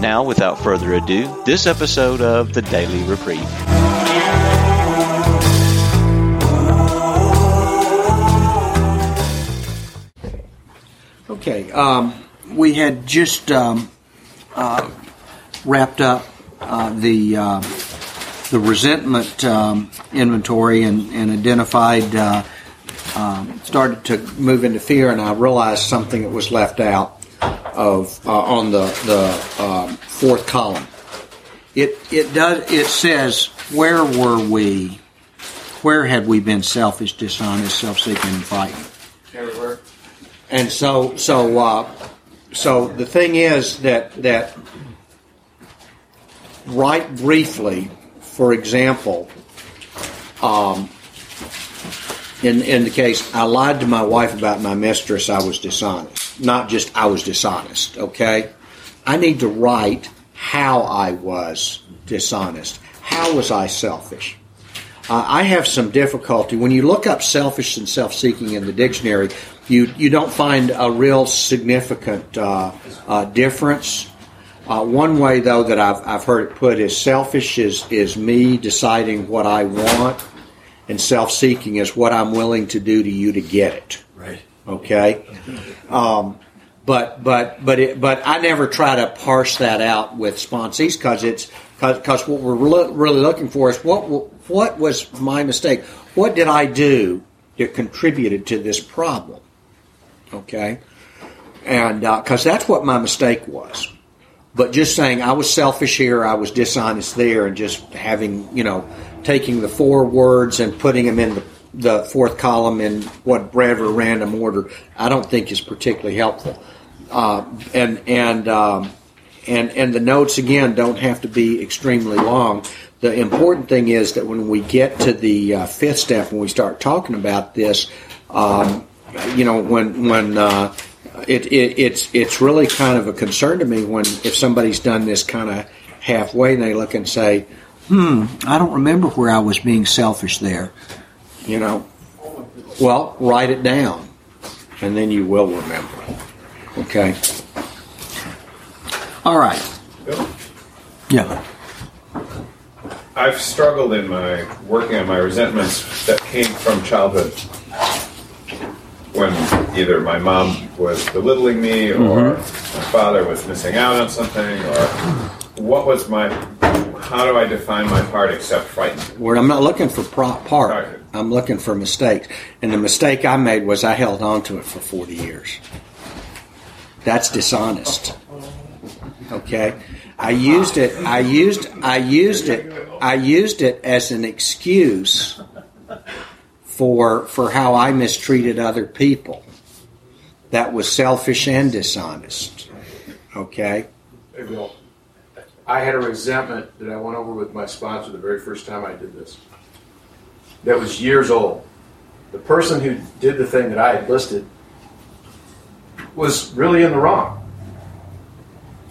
Now, without further ado, this episode of the Daily Reprieve. Okay, um, we had just um, uh, wrapped up uh, the uh, the resentment um, inventory and, and identified uh, um, started to move into fear, and I realized something that was left out of uh, on the the um, fourth column. It it does it says where were we? Where had we been selfish, dishonest, self-seeking, and fighting? Everywhere. And so, so, uh, so the thing is that that right briefly, for example, um, in in the case, I lied to my wife about my mistress. I was dishonest. Not just I was dishonest. Okay, I need to write how I was dishonest. How was I selfish? Uh, I have some difficulty when you look up selfish and self-seeking in the dictionary. You you don't find a real significant uh, uh, difference. Uh, one way, though, that I've I've heard it put is selfish is is me deciding what I want, and self-seeking is what I'm willing to do to you to get it. Right. Okay. Um, but but but it, but I never try to parse that out with sponsees because it's because what we're lo- really looking for is what what was my mistake? What did I do that contributed to this problem? Okay, and because that's what my mistake was. But just saying I was selfish here, I was dishonest there, and just having you know taking the four words and putting them in the the fourth column in whatever random order, I don't think is particularly helpful. Uh, and and um, and and the notes again don't have to be extremely long. The important thing is that when we get to the uh, fifth step, when we start talking about this, um, you know, when when uh, it, it, it's it's really kind of a concern to me when if somebody's done this kind of halfway and they look and say, "Hmm, I don't remember where I was being selfish there," you know. Well, write it down, and then you will remember. Okay. All right. Bill, Yeah. I've struggled in my working on my resentments that came from childhood. When either my mom was belittling me or my father was missing out on something or what was my how do I define my part except frightened? Where I'm not looking for pro- part. Right. I'm looking for mistakes. And the mistake I made was I held on to it for 40 years. That's dishonest. Okay? I used it I used I used it I used it as an excuse for for how I mistreated other people. That was selfish and dishonest. Okay? I had a resentment that I went over with my sponsor the very first time I did this. That was years old. The person who did the thing that I had listed was really in the wrong.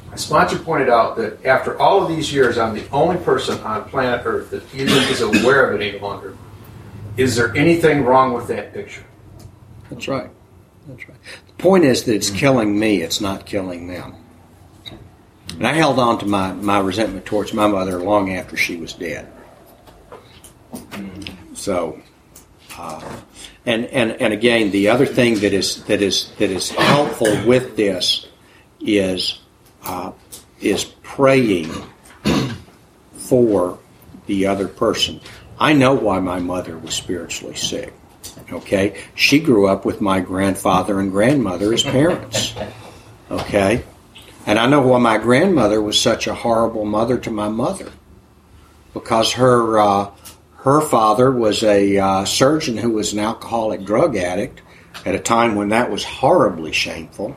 My sponsor pointed out that after all of these years, I'm the only person on planet Earth that even is aware of it any longer. Is there anything wrong with that picture? That's right. That's right. The point is that it's killing me, it's not killing them. And I held on to my, my resentment towards my mother long after she was dead. So, uh, and, and, and again, the other thing that is, that is, that is helpful with this is, uh, is praying for the other person. I know why my mother was spiritually sick. Okay? She grew up with my grandfather and grandmother as parents. Okay? And I know why my grandmother was such a horrible mother to my mother. Because her uh, her father was a uh, surgeon who was an alcoholic drug addict at a time when that was horribly shameful.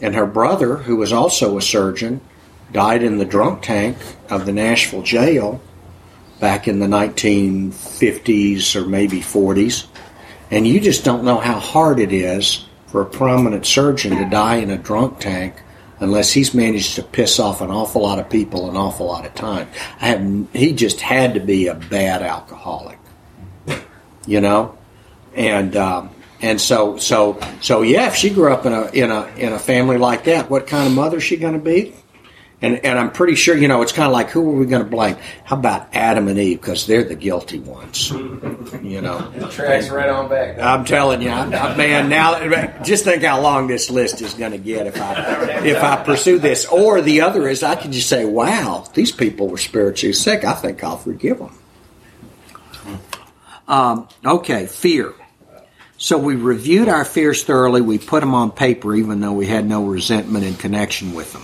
And her brother, who was also a surgeon, died in the drunk tank of the Nashville jail back in the 1950s or maybe 40s. And you just don't know how hard it is for a prominent surgeon to die in a drunk tank unless he's managed to piss off an awful lot of people an awful lot of time. I have, he just had to be a bad alcoholic, you know, and um, and so so so yeah. If she grew up in a in a in a family like that, what kind of mother is she going to be? And, and I'm pretty sure, you know, it's kind of like who are we going to blame? How about Adam and Eve? Because they're the guilty ones. You know, It tracks right on back. I'm telling you, I'm, I, man. Now, just think how long this list is going to get if I if I pursue this. Or the other is, I can just say, "Wow, these people were spiritually sick. I think I'll forgive them." Um, okay, fear. So we reviewed our fears thoroughly. We put them on paper, even though we had no resentment in connection with them.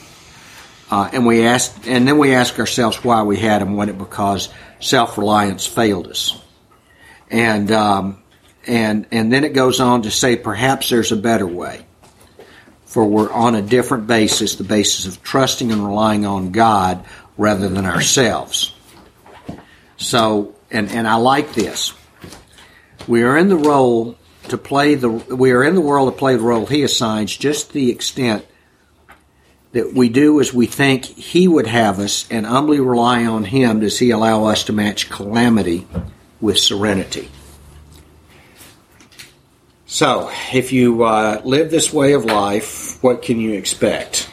Uh, and we asked, and then we ask ourselves why we had them. When it because self reliance failed us, and um, and and then it goes on to say perhaps there's a better way, for we're on a different basis, the basis of trusting and relying on God rather than ourselves. So, and and I like this. We are in the role to play the. We are in the world to play the role He assigns, just the extent that we do as we think He would have us and humbly rely on Him does He allow us to match calamity with serenity. So, if you uh, live this way of life, what can you expect?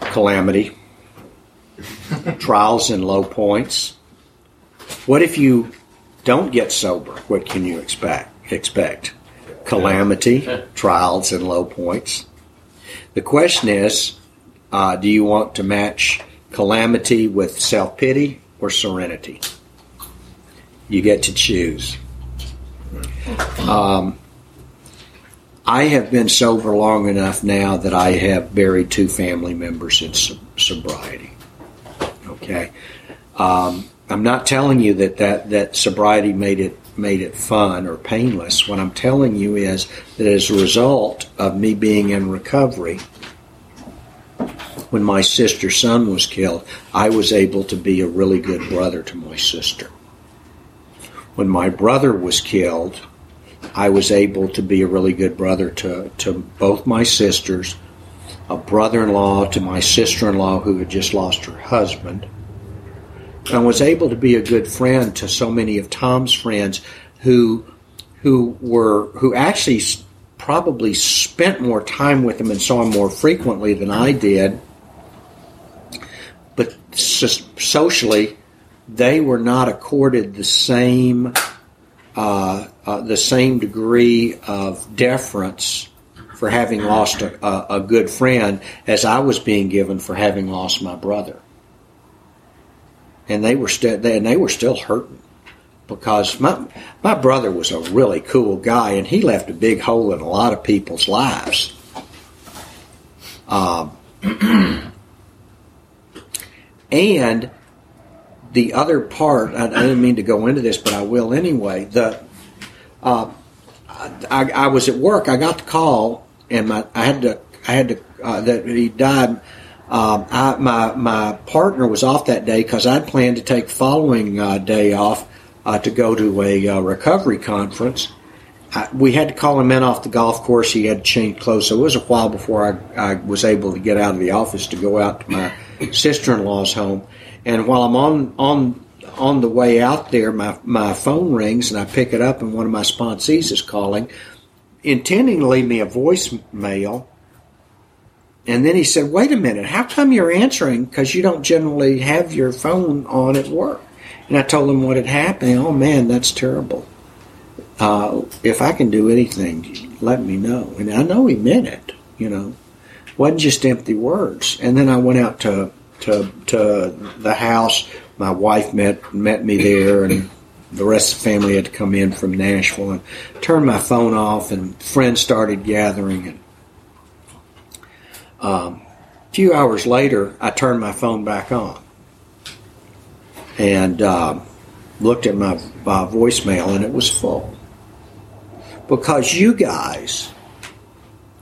Calamity, trials and low points. What if you don't get sober? What can you expect? Expect calamity, trials, and low points. The question is uh, do you want to match calamity with self pity or serenity? You get to choose. Um, I have been sober long enough now that I have buried two family members in so- sobriety. Okay, um, I'm not telling you that, that that sobriety made it made it fun or painless. What I'm telling you is that as a result of me being in recovery, when my sister's son was killed, I was able to be a really good brother to my sister. When my brother was killed, I was able to be a really good brother to, to both my sisters, a brother in law to my sister in law who had just lost her husband. I was able to be a good friend to so many of Tom's friends who who were who actually probably spent more time with him and saw him more frequently than I did. But socially, they were not accorded the same uh, uh, the same degree of deference for having lost a, a, a good friend as I was being given for having lost my brother and they were still they, and they were still hurting because my my brother was a really cool guy and he left a big hole in a lot of people's lives. Um, and the other part, I, I didn't mean to go into this, but I will anyway. The uh, I, I was at work. I got the call, and my I had to I had to uh, that he died. Um, I, my my partner was off that day because I'd planned to take following uh, day off uh, to go to a uh, recovery conference. I, we had to call him in off the golf course. He had to change clothes, so it was a while before I, I was able to get out of the office to go out to my sister-in-law's home. And while I'm on on on the way out there, my my phone rings and I pick it up, and one of my sponsees is calling, intending to leave me a voicemail. And then he said, "Wait a minute, how come you're answering? Because you don't generally have your phone on at work." And I told him what had happened. Oh man, that's terrible. Uh, if I can do anything, let me know. And I know he meant it. You know, wasn't just empty words. And then I went out to to to the house. My wife met met me there, and the rest of the family had to come in from Nashville. And turned my phone off, and friends started gathering. And um, a few hours later, I turned my phone back on and uh, looked at my, my voicemail, and it was full because you guys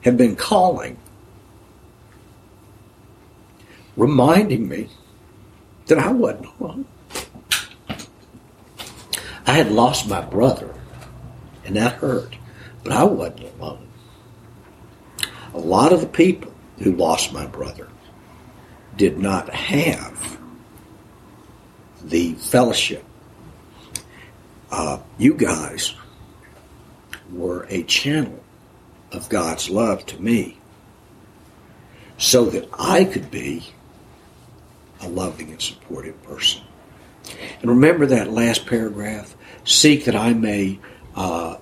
have been calling reminding me that I wasn't alone. I had lost my brother, and that hurt, but I wasn't alone. A lot of the people who lost my brother did not have the fellowship. Uh, you guys were a channel of God's love to me so that I could be a loving and supportive person. And remember that last paragraph seek that I may, uh,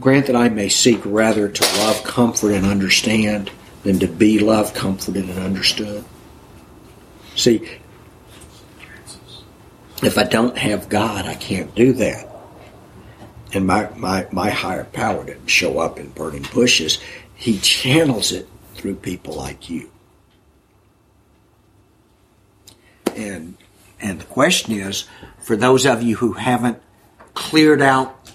grant that I may seek rather to love, comfort, and understand than to be loved, comforted, and understood. See, if I don't have God, I can't do that. And my, my, my higher power didn't show up in burning bushes. He channels it through people like you. And and the question is, for those of you who haven't cleared out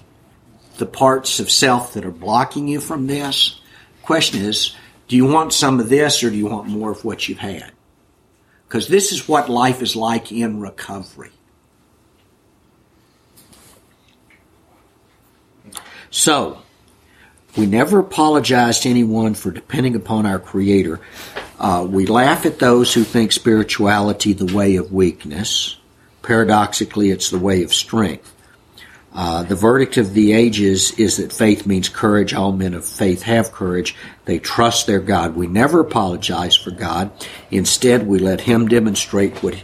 the parts of self that are blocking you from this, question is, do you want some of this or do you want more of what you've had? Because this is what life is like in recovery. So, we never apologize to anyone for depending upon our Creator. Uh, we laugh at those who think spirituality the way of weakness. Paradoxically, it's the way of strength. Uh, the verdict of the ages is that faith means courage. All men of faith have courage. They trust their God. We never apologize for God. Instead, we let Him demonstrate what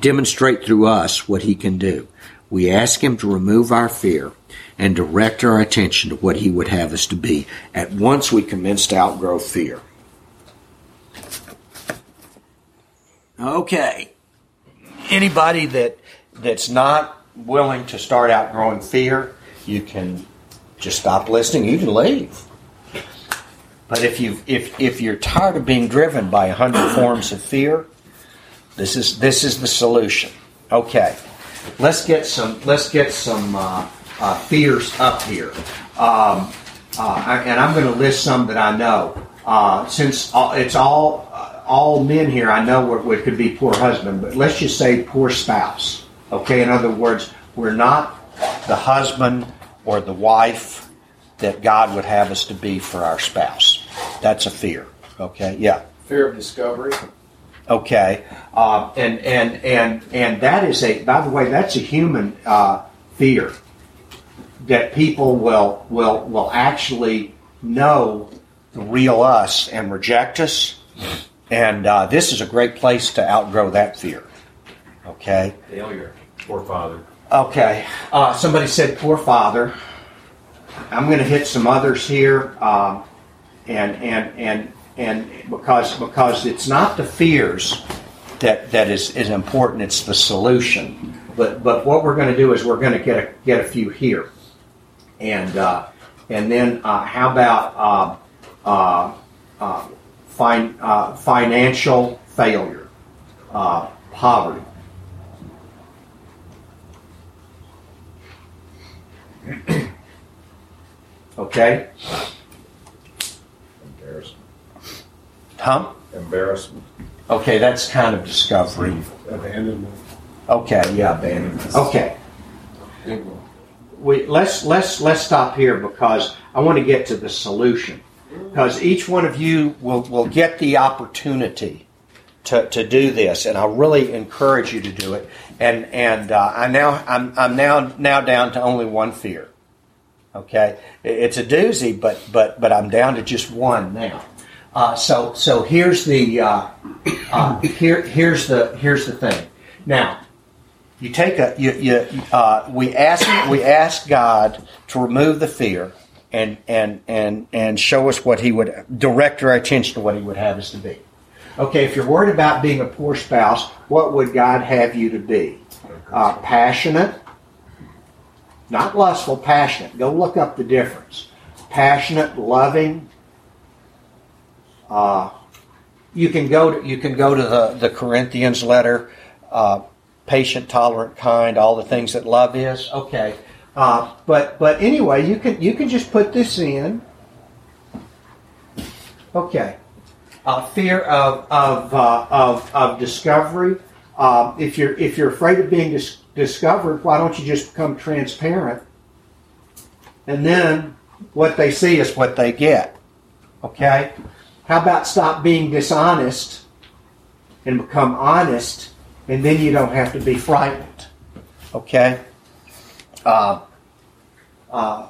demonstrate through us what He can do. We ask Him to remove our fear and direct our attention to what He would have us to be. At once, we commence to outgrow fear. Okay. Anybody that that's not willing to start outgrowing fear, you can just stop listening. You can leave. But if you if if you're tired of being driven by a hundred forms of fear, this is this is the solution. Okay, let's get some let's get some uh, uh, fears up here, um, uh, and I'm going to list some that I know. Uh, since it's all uh, all men here, I know what, what could be poor husband, but let's just say poor spouse. Okay, in other words, we're not the husband or the wife that God would have us to be for our spouse. That's a fear. Okay, yeah. Fear of discovery. Okay, uh, and and and and that is a. By the way, that's a human uh, fear that people will will will actually know the real us and reject us. And uh, this is a great place to outgrow that fear. Okay. Failure. Poor father. Okay. Uh, somebody said poor father. I'm going to hit some others here, um, and and and and because because it's not the fears that that is is important. It's the solution. But but what we're going to do is we're going to get a get a few here, and uh, and then uh, how about uh, uh, uh, fin- uh, financial failure, uh, poverty. okay? Embarrassment. Huh? Embarrassment. Okay, that's kind of discovery. Abandonment. Okay, yeah, abandonment. Okay. We, let's let's let's stop here because I want to get to the solution. Because each one of you will, will get the opportunity to, to do this, and I really encourage you to do it. And and uh, I now I'm I'm now now down to only one fear. Okay, it's a doozy, but but but I'm down to just one now. Uh, so so here's the uh, uh, here here's the here's the thing. Now you take a you, you uh, we ask we ask God to remove the fear and and and and show us what He would direct our attention to what He would have us to be. Okay, if you're worried about being a poor spouse, what would God have you to be? Uh, passionate, not lustful, passionate. Go look up the difference. Passionate, loving. Uh, you can go to you can go to the, the Corinthians letter, uh, patient, tolerant, kind, all the things that love is. Okay, uh, but but anyway, you can you can just put this in. Okay, uh, fear of of, uh, of of discovery. Um, if you're if you're afraid of being dis- discovered, why don't you just become transparent? And then what they see is what they get. Okay. How about stop being dishonest and become honest, and then you don't have to be frightened. Okay. Uh, uh,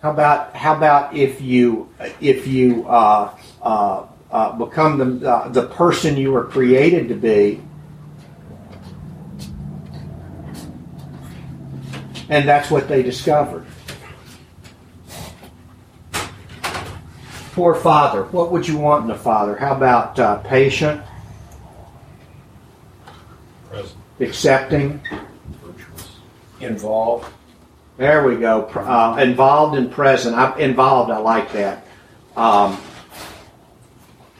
how about how about if you if you uh, uh, become the uh, the person you were created to be, and that's what they discovered. Poor father. What would you want in a father? How about uh, patient, Present. accepting? Involved. There we go. Uh, involved and present. I, involved. I like that. Um,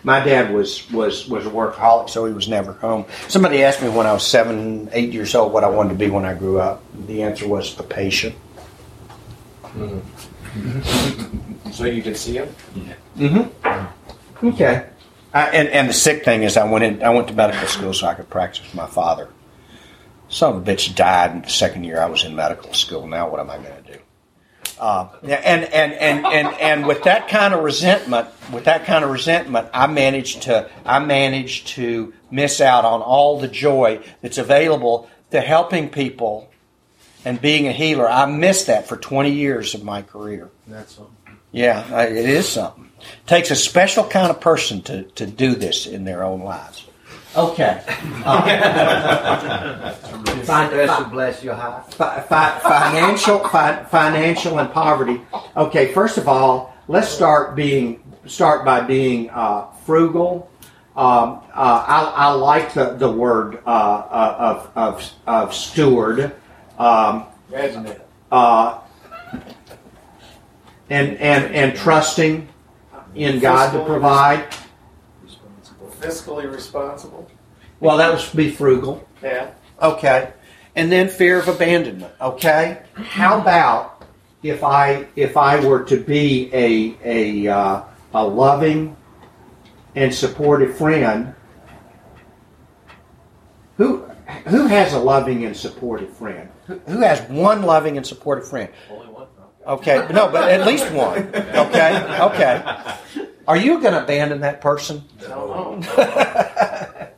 my dad was was was a workaholic, so he was never home. Somebody asked me when I was seven, eight years old what I wanted to be when I grew up. The answer was a patient. So you can see him? Mm-hmm. Okay. I, and and the sick thing is, I went in. I went to medical school so I could practice with my father. Son of a bitch died in the second year I was in medical school. Now what am I going to do? Uh, and, and, and, and, and with that kind of resentment, with that kind of resentment, I managed to I managed to miss out on all the joy that's available to helping people and being a healer. I missed that for 20 years of my career. That's all. Yeah, it is something. It takes a special kind of person to, to do this in their own lives. Okay. Uh, Fin- bless your heart. fi- fi- financial, fi- financial, and poverty. Okay, first of all, let's start being start by being uh, frugal. Um, uh, I, I like the the word uh, uh, of, of of steward. Um, that. uh, and and and trusting in God to provide. Fiscally responsible. Well, that would be frugal. Yeah. Okay. And then fear of abandonment. Okay. How about if I if I were to be a a uh, a loving and supportive friend? Who who has a loving and supportive friend? Who, who has one loving and supportive friend? Only one. Okay, no, but at least one. Okay, okay. Are you going to abandon that person? I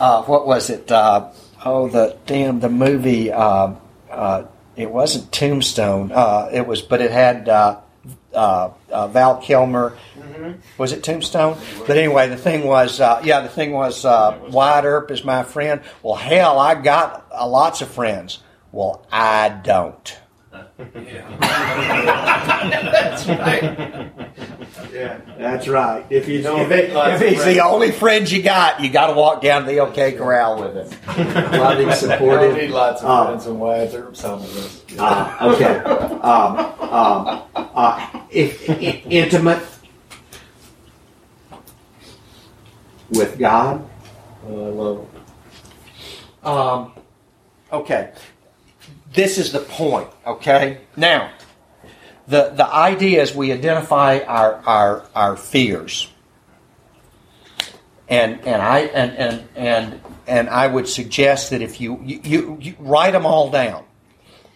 uh, what was it? Uh, oh, the damn the movie. Uh, uh, it wasn't Tombstone. Uh, it was, but it had uh, uh, uh, Val Kilmer. Was it Tombstone? But anyway, the thing was, uh, yeah, the thing was, uh, Wyatt Earp is my friend. Well, hell, I got uh, lots of friends. Well, I don't. Yeah. That's right. If he's, don't if, make it- lots if he's the only friend you got, you got to walk down to the OK Corral with him. Loving, We don't supportive. need lots of Uh, friends and Wyatt Earp's home with us. Uh, okay. Um, um, uh, if, i- intimate with God. Oh, I love it. Um, okay. This is the point. Okay. Now, the the idea is we identify our our our fears, and and I and and and and I would suggest that if you you, you, you write them all down,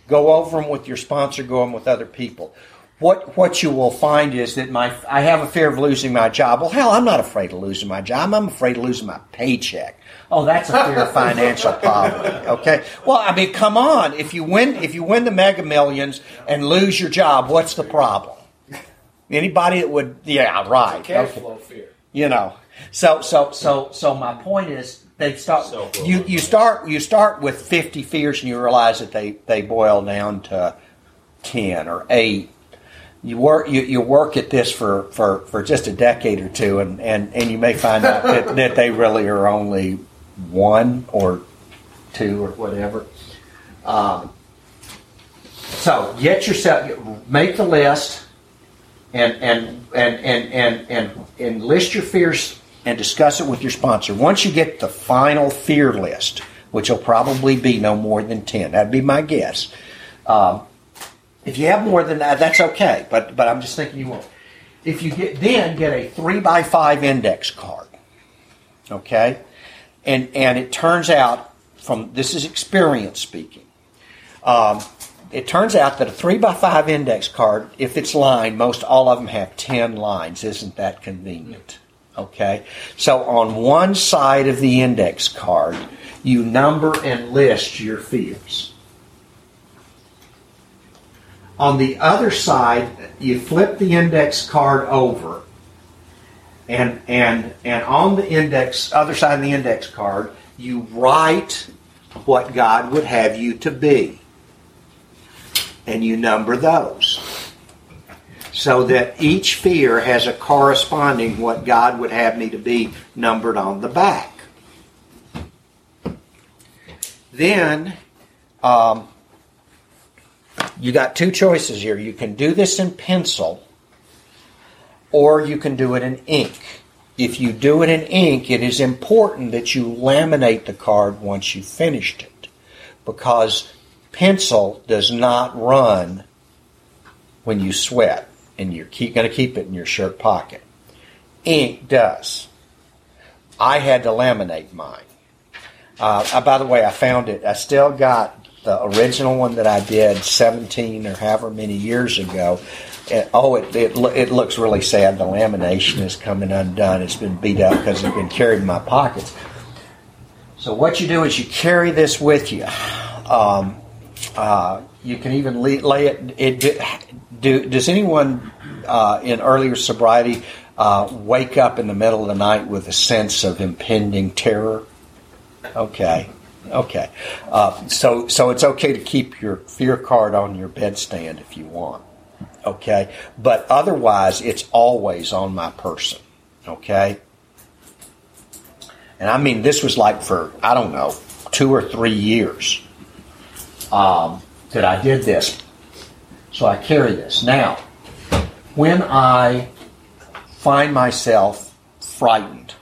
go over them with your sponsor, go them with other people. What what you will find is that my I have a fear of losing my job. Well, hell, I'm not afraid of losing my job. I'm afraid of losing my paycheck. Oh, that's a fear of financial poverty. Okay. Well, I mean, come on. If you win, if you win the Mega Millions and lose your job, what's the problem? Anybody that would, yeah, right. Cash Okay flow fear. you know so so so so my point is they start you you start you start with 50 fears and you realize that they they boil down to 10 or 8 you work you, you work at this for, for, for just a decade or two and, and, and you may find out that, that they really are only one or two or whatever um, so get yourself make the list and and and and and and, and list your fears and discuss it with your sponsor. Once you get the final fear list, which will probably be no more than ten, that'd be my guess. Um, if you have more than that, that's okay. But but I'm just thinking you won't. if you get then get a three by five index card, okay, and and it turns out from this is experience speaking. Um, it turns out that a three by five index card, if it's lined, most all of them have ten lines. Isn't that convenient? Okay, so on one side of the index card, you number and list your fears. On the other side, you flip the index card over, and and and on the index other side of the index card, you write what God would have you to be, and you number those, so that each fear has a corresponding what God would have me to be numbered on the back. Then. Um, you got two choices here. You can do this in pencil or you can do it in ink. If you do it in ink, it is important that you laminate the card once you've finished it because pencil does not run when you sweat and you're going to keep it in your shirt pocket. Ink does. I had to laminate mine. Uh, by the way, I found it. I still got the original one that I did 17 or however many years ago. And, oh, it, it, it looks really sad. The lamination is coming undone. It's been beat up because it's been carried in my pockets. So what you do is you carry this with you. Um, uh, you can even lay, lay it. it do, does anyone uh, in earlier sobriety uh, wake up in the middle of the night with a sense of impending terror? Okay. Okay. Uh, so, so it's okay to keep your fear card on your bedstand if you want. Okay. But otherwise, it's always on my person. Okay. And I mean, this was like for, I don't know, two or three years um, that I did this. So I carry this. Now, when I find myself frightened,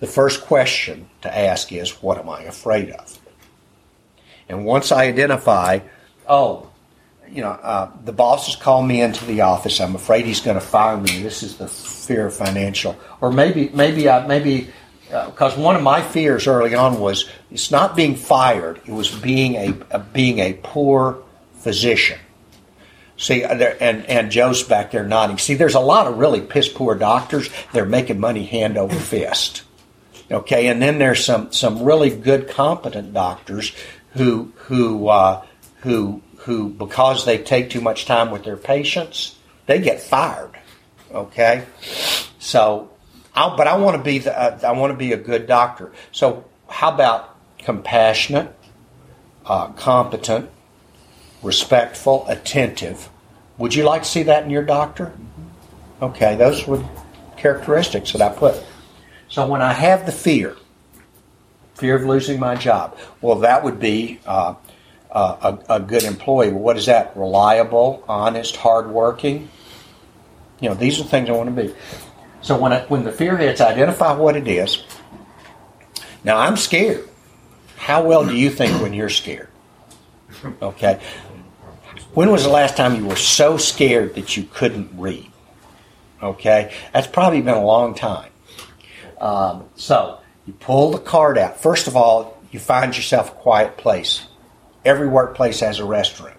the first question to ask is, what am I afraid of? And once I identify, oh, you know, uh, the boss has called me into the office. I'm afraid he's going to fire me. This is the fear of financial, or maybe, maybe, I, maybe, because uh, one of my fears early on was it's not being fired; it was being a, a being a poor physician. See, uh, and and Joe's back there nodding. See, there's a lot of really piss poor doctors. They're making money hand over fist. Okay, and then there's some some really good, competent doctors who who uh, who who because they take too much time with their patients, they get fired. Okay, so I, but I want to be the, uh, I want to be a good doctor. So how about compassionate, uh, competent, respectful, attentive? Would you like to see that in your doctor? Okay, those were characteristics that I put. So when I have the fear, fear of losing my job. Well, that would be uh, uh, a, a, good employee. What is that? Reliable, honest, hardworking. You know, these are things I want to be. So when I, when the fear hits, identify what it is. Now I'm scared. How well do you think when you're scared? Okay. When was the last time you were so scared that you couldn't read? Okay, that's probably been a long time. Um, so you pull the card out. First of all, you find yourself a quiet place. Every workplace has a restroom.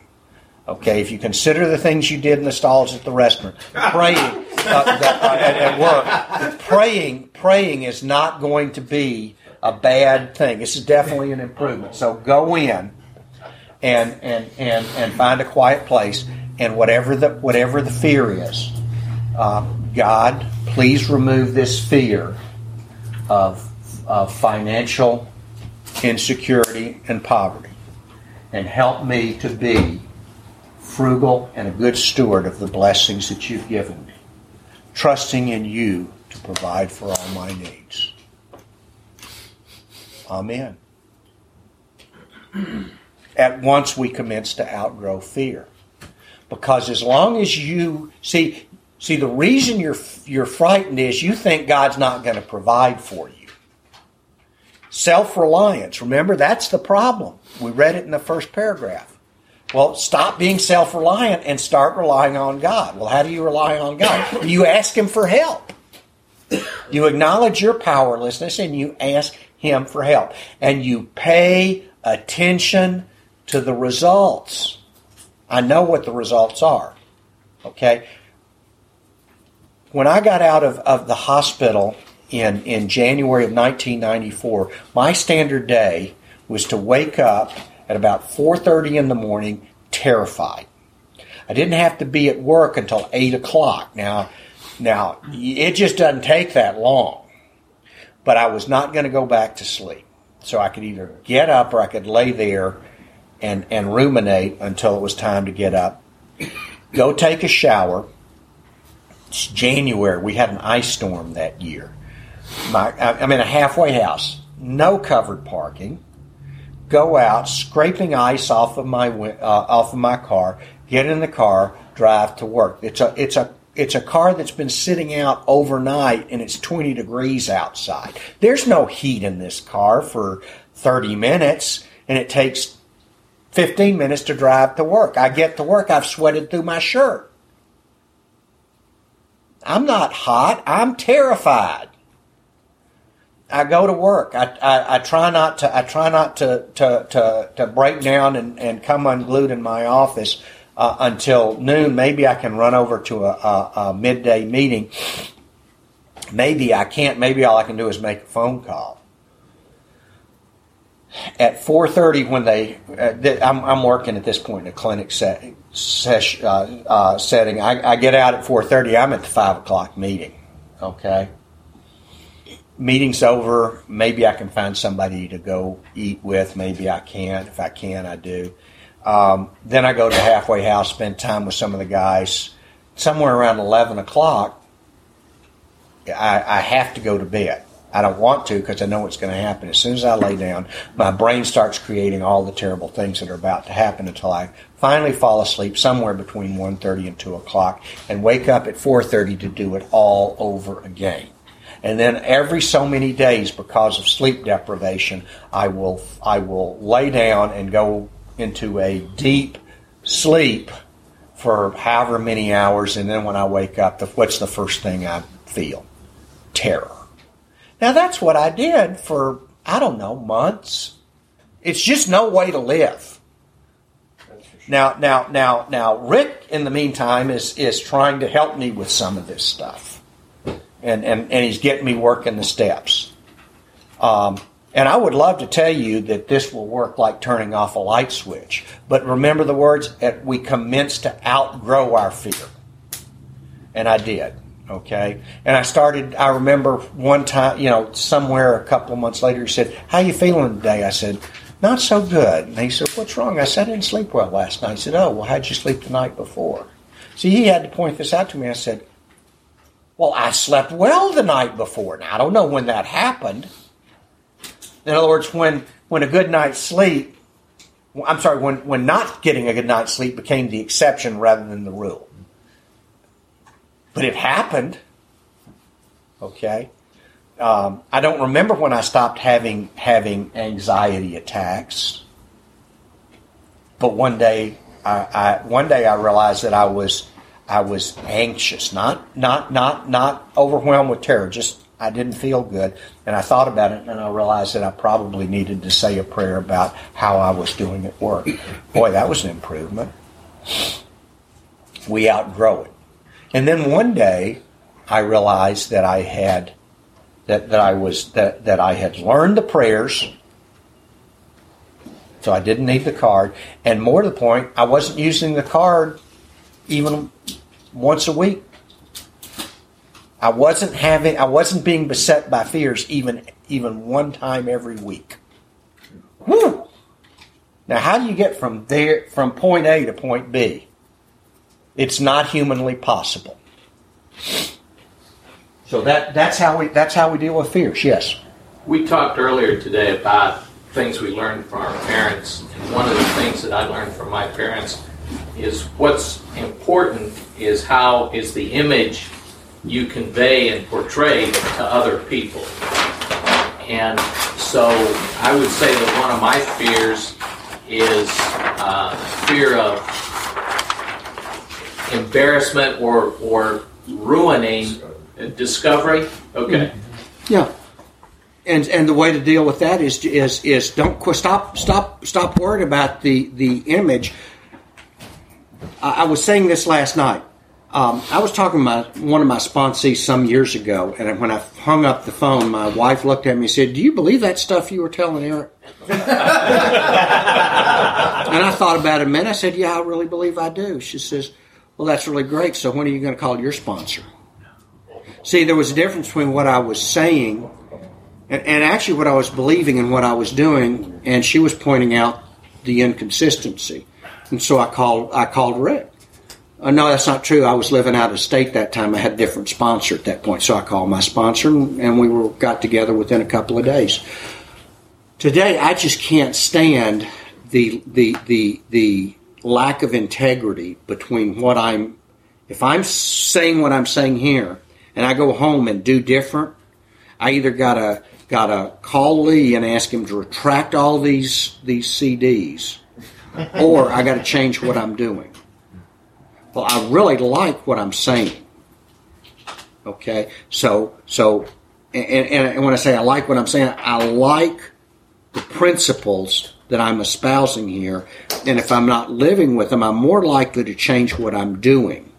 Okay, if you consider the things you did in the stalls at the restaurant, praying uh, uh, at, at, work, praying, praying is not going to be a bad thing. This is definitely an improvement. So go in and and and and find a quiet place, and whatever the whatever the fear is, uh, God, please remove this fear of of financial insecurity and poverty and help me to be frugal and a good steward of the blessings that you've given me, trusting in you to provide for all my needs. Amen. At once we commence to outgrow fear. Because as long as you see, see the reason you're you're frightened is you think God's not going to provide for you. Self reliance. Remember, that's the problem. We read it in the first paragraph. Well, stop being self reliant and start relying on God. Well, how do you rely on God? You ask Him for help. You acknowledge your powerlessness and you ask Him for help. And you pay attention to the results. I know what the results are. Okay? When I got out of, of the hospital in, in January of 1994, my standard day was to wake up at about 4.30 in the morning terrified. I didn't have to be at work until 8 o'clock. Now, now it just doesn't take that long. But I was not going to go back to sleep. So I could either get up or I could lay there and, and ruminate until it was time to get up. Go take a shower. It's January. We had an ice storm that year. My, I'm in a halfway house, no covered parking go out, scraping ice off of my uh, off of my car, get in the car, drive to work. It's a it's a it's a car that's been sitting out overnight and it's 20 degrees outside. There's no heat in this car for 30 minutes and it takes 15 minutes to drive to work. I get to work, I've sweated through my shirt. I'm not hot, I'm terrified. I go to work. I, I, I, try not to I try not to to, to, to break down and, and come unglued in my office uh, until noon. Maybe I can run over to a, a, a, midday meeting. Maybe I can't. Maybe all I can do is make a phone call. At four thirty, when they, uh, I'm, I'm, working at this point in a clinic set, uh, uh, setting. I, I get out at four thirty. I'm at the five o'clock meeting. Okay meeting's over. Maybe I can find somebody to go eat with. Maybe I can't. If I can, I do. Um, then I go to halfway house, spend time with some of the guys. Somewhere around eleven o'clock, I, I have to go to bed. I don't want to because I know what's going to happen. As soon as I lay down, my brain starts creating all the terrible things that are about to happen until I finally fall asleep somewhere between 1.30 and 2 o'clock and wake up at 4.30 to do it all over again. And then every so many days, because of sleep deprivation, I will I will lay down and go into a deep sleep for however many hours, and then when I wake up, the, what's the first thing I feel? Terror. Now that's what I did for I don't know months. It's just no way to live. Now, now, now, now, Rick, in the meantime, is is trying to help me with some of this stuff and, and, and he's getting me working the steps. Um, and I would love to tell you that this will work like turning off a light switch. But remember the words, we commence to outgrow our fear. And I did. Okay. And I started, I remember one time, you know, somewhere a couple of months later, he said, How you feeling today? I said, Not so good. And he said, What's wrong? I said, I didn't sleep well last night. He said, Oh, well, how'd you sleep the night before? See, he had to point this out to me. I said, well, I slept well the night before. Now, I don't know when that happened. In other words, when, when a good night's sleep, I'm sorry, when, when not getting a good night's sleep became the exception rather than the rule. But it happened. Okay? Um, I don't remember when I stopped having having anxiety attacks. But one day, I, I one day I realized that I was I was anxious, not not not not overwhelmed with terror. Just I didn't feel good, and I thought about it, and I realized that I probably needed to say a prayer about how I was doing at work. Boy, that was an improvement. We outgrow it, and then one day I realized that I had that, that I was that, that I had learned the prayers. So I didn't need the card. And more to the point, I wasn't using the card even once a week. I wasn't having I wasn't being beset by fears even even one time every week. Whew. Now how do you get from there from point A to point B? It's not humanly possible. So that that's how we that's how we deal with fears. Yes. We talked earlier today about things we learned from our parents. And one of the things that I learned from my parents is what's important is how is the image you convey and portray to other people. And so I would say that one of my fears is uh, fear of embarrassment or or ruining discovery. Okay. Yeah. And, and the way to deal with that is is is don't stop stop stop worrying about the the image. I, I was saying this last night. Um, I was talking to my, one of my sponsees some years ago, and when I hung up the phone, my wife looked at me and said, "Do you believe that stuff you were telling Eric?" and I thought about it a minute. I said, "Yeah, I really believe I do." She says, "Well, that's really great. So when are you going to call your sponsor?" See, there was a difference between what I was saying and, and actually what I was believing and what I was doing, and she was pointing out the inconsistency. And so I called I called Rick. Uh, no, that's not true. I was living out of state that time. I had a different sponsor at that point, so I called my sponsor, and, and we were got together within a couple of days. Today, I just can't stand the the the the lack of integrity between what I'm. If I'm saying what I'm saying here, and I go home and do different, I either gotta gotta call Lee and ask him to retract all these these CDs, or I gotta change what I'm doing. Well, I really like what I'm saying. Okay, so so, and, and, and when I say I like what I'm saying, I like the principles that I'm espousing here, and if I'm not living with them, I'm more likely to change what I'm doing.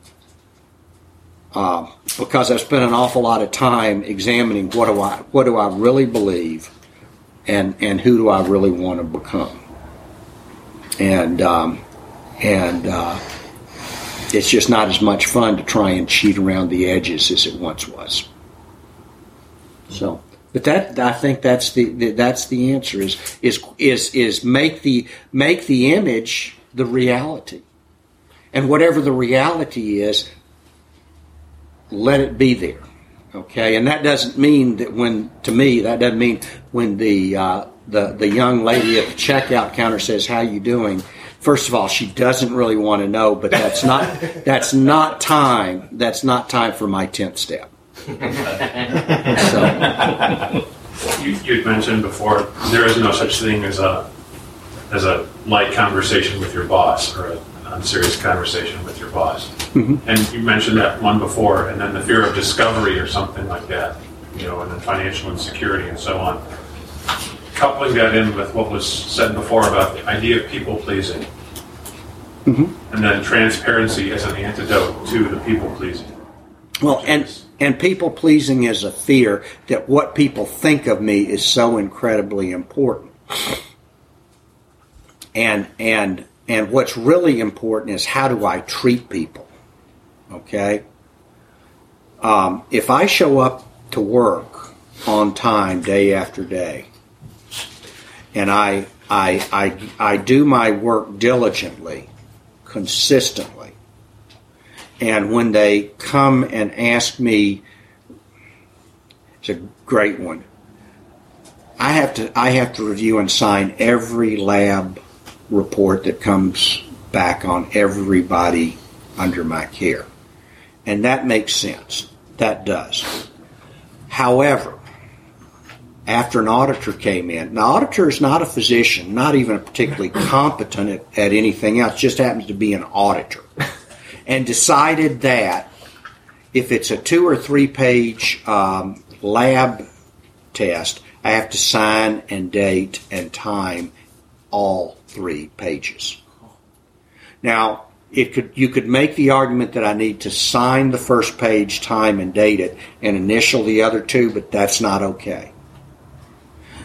Uh, because I've spent an awful lot of time examining what do I what do I really believe, and and who do I really want to become, and um, and uh, it's just not as much fun to try and cheat around the edges as it once was. So, but that I think that's the, that's the answer is is is is make the make the image the reality, and whatever the reality is, let it be there. Okay, and that doesn't mean that when to me that doesn't mean when the uh, the the young lady at the checkout counter says how you doing. First of all, she doesn't really want to know, but that's not that's not time. That's not time for my tenth step. so, You, you'd mentioned before there is no such thing as a as a light conversation with your boss or a unserious conversation with your boss. Mm-hmm. And you mentioned that one before, and then the fear of discovery or something like that, you know, and then financial insecurity and so on. Coupling that in with what was said before about the idea of people pleasing, and then transparency as an antidote to the people pleasing. well, and and people pleasing is a fear that what people think of me is so incredibly important. And and and what's really important is how do I treat people? Okay. Um, if I show up to work on time day after day, and I I I I do my work diligently, consistently, and when they come and ask me, it's a great one. I have to I have to review and sign every lab report that comes back on everybody under my care. And that makes sense. That does. However, after an auditor came in, the auditor is not a physician, not even particularly competent at, at anything else, just happens to be an auditor, and decided that if it's a two or three page um, lab test, I have to sign and date and time all three pages. Now, it could you could make the argument that I need to sign the first page, time and date it, and initial the other two, but that's not okay.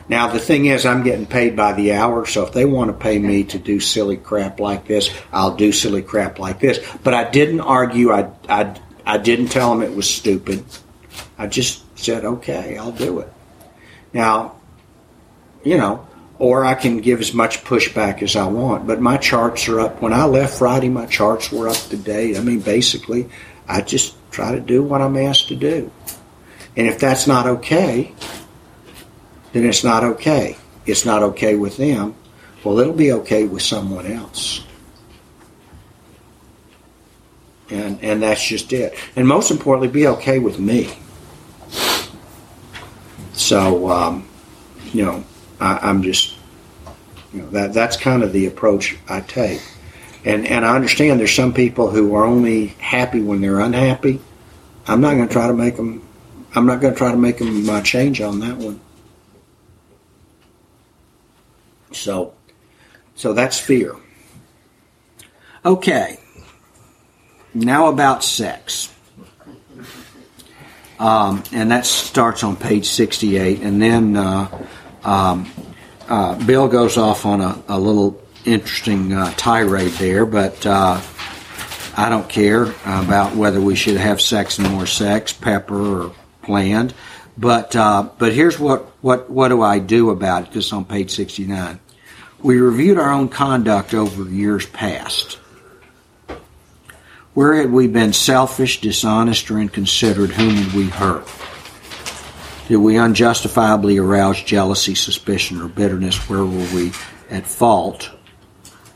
Now the thing is, I'm getting paid by the hour, so if they want to pay me to do silly crap like this, I'll do silly crap like this. But I didn't argue. I I I didn't tell them it was stupid. I just said, okay, I'll do it. Now, you know, or I can give as much pushback as I want. But my charts are up. When I left Friday, my charts were up to date. I mean, basically, I just try to do what I'm asked to do. And if that's not okay, then it's not okay. It's not okay with them. Well, it'll be okay with someone else. And and that's just it. And most importantly, be okay with me. So, um, you know, I, I'm just You know, that that's kind of the approach I take. And and I understand there's some people who are only happy when they're unhappy. I'm not going to try to make them. I'm not going to try to make them uh, change on that one. So, so that's fear. Okay. Now about sex. Um, and that starts on page 68. And then uh, um, uh, Bill goes off on a, a little interesting uh, tirade there, but uh, I don't care about whether we should have sex and more sex, pepper or planned. But uh, but here's what, what what do I do about it? This is on page 69. We reviewed our own conduct over years past. Where had we been selfish, dishonest, or inconsiderate? Whom had we hurt? Did we unjustifiably arouse jealousy, suspicion, or bitterness? Where were we at fault?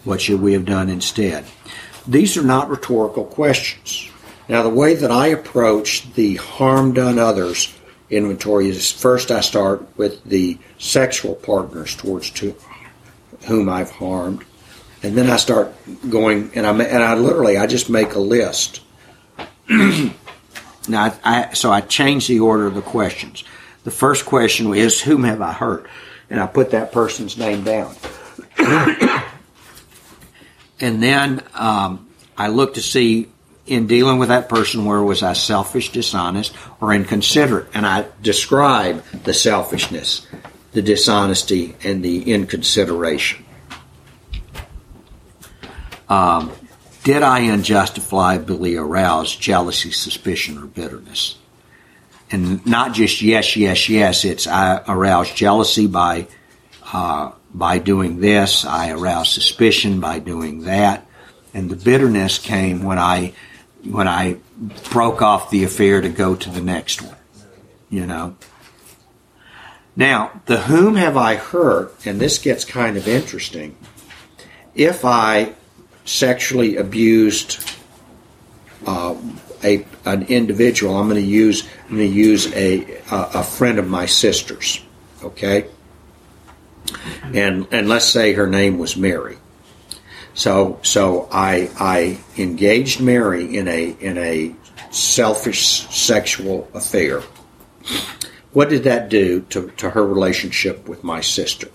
What should we have done instead? These are not rhetorical questions. Now, the way that I approach the harm done others inventory is first I start with the sexual partners towards to whom I've harmed and then I start going, and I and I literally I just make a list. now, I, I, so I change the order of the questions. The first question is, "Whom have I hurt?" And I put that person's name down. and then um, I look to see, in dealing with that person, where was I selfish, dishonest, or inconsiderate? And I describe the selfishness, the dishonesty, and the inconsideration. Um, did I unjustifiably arouse jealousy, suspicion, or bitterness? And not just yes, yes, yes. It's I arouse jealousy by uh, by doing this. I arouse suspicion by doing that, and the bitterness came when I when I broke off the affair to go to the next one. You know. Now, the whom have I hurt? And this gets kind of interesting. If I sexually abused uh, a an individual, I'm going to use I'm going to use a, a a friend of my sister's, okay, and and let's say her name was Mary. So so I I engaged Mary in a in a selfish sexual affair. What did that do to, to her relationship with my sister?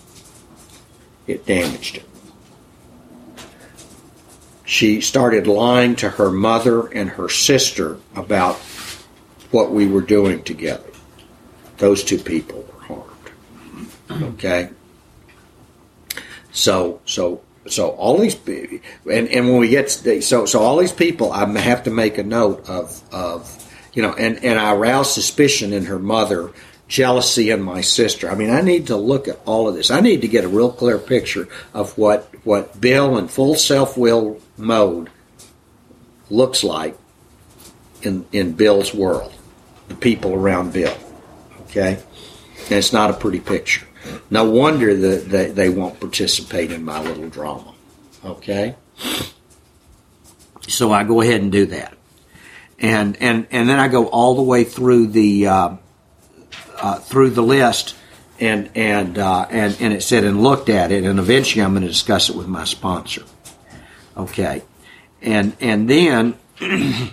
It damaged it she started lying to her mother and her sister about what we were doing together. Those two people were harmed. Okay? So, so, so all these, and, and when we get to, so, so all these people, I have to make a note of, of, you know, and, and I aroused suspicion in her mother jealousy in my sister. I mean, I need to look at all of this. I need to get a real clear picture of what what Bill in full self will mode looks like in in Bill's world, the people around Bill. Okay, and it's not a pretty picture. No wonder that they, they won't participate in my little drama. Okay, so I go ahead and do that, and and and then I go all the way through the. Uh, uh, through the list and and uh, and and it said and looked at it, and eventually I'm going to discuss it with my sponsor. Okay, and and then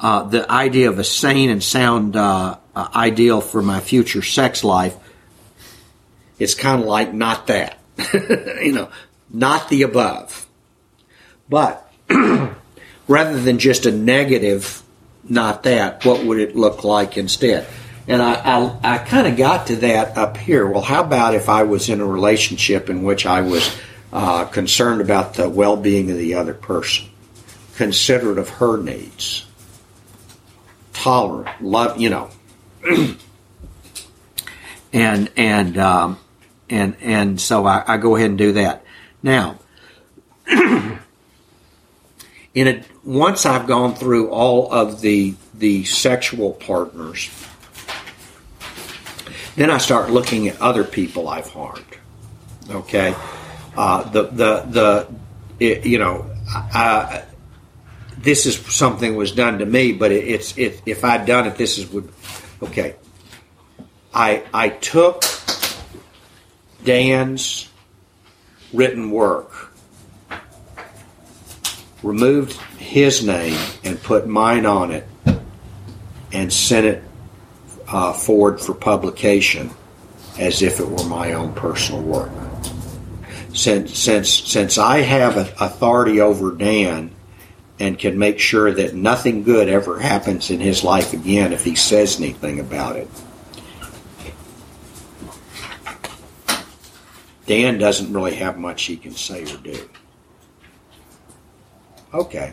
uh, the idea of a sane and sound uh, uh, ideal for my future sex life. It's kind of like not that, you know, not the above, but rather than just a negative not that, what would it look like instead? And I, I, I kind of got to that up here. Well, how about if I was in a relationship in which I was uh, concerned about the well being of the other person, considerate of her needs, tolerant, love, you know. and and um, and and so I, I go ahead and do that. Now, in a, once I've gone through all of the the sexual partners, then I start looking at other people I've harmed. Okay, uh, the the the it, you know, I, this is something was done to me, but it, it's it, if I'd done it, this is would okay. I I took Dan's written work, removed his name and put mine on it, and sent it uh, forward for publication as if it were my own personal work. Since since since I have authority over Dan and can make sure that nothing good ever happens in his life again if he says anything about it. Dan doesn't really have much he can say or do. Okay.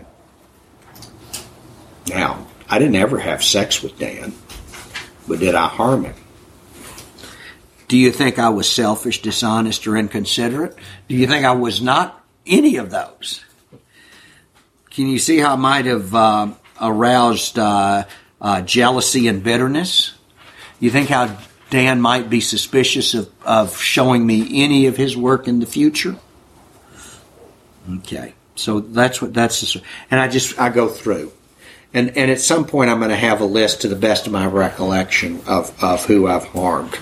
Now, I didn't ever have sex with Dan, but did I harm him? Do you think I was selfish, dishonest, or inconsiderate? Do you think I was not any of those? Can you see how it might have uh, aroused uh, uh, jealousy and bitterness? You think how Dan might be suspicious of, of showing me any of his work in the future? Okay, so that's what that's the, and I just I go through, and and at some point I'm going to have a list to the best of my recollection of of who I've harmed.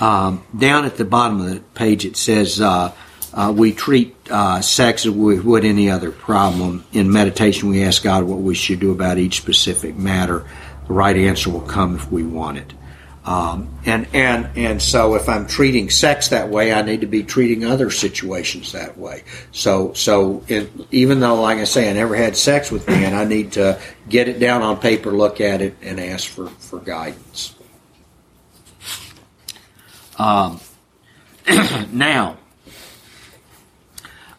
Um, down at the bottom of the page it says. Uh, uh, we treat uh, sex as we would any other problem. In meditation, we ask God what we should do about each specific matter. The right answer will come if we want it. Um, and and and so, if I'm treating sex that way, I need to be treating other situations that way. So so it, even though, like I say, I never had sex with me, and I need to get it down on paper, look at it, and ask for for guidance. Um, now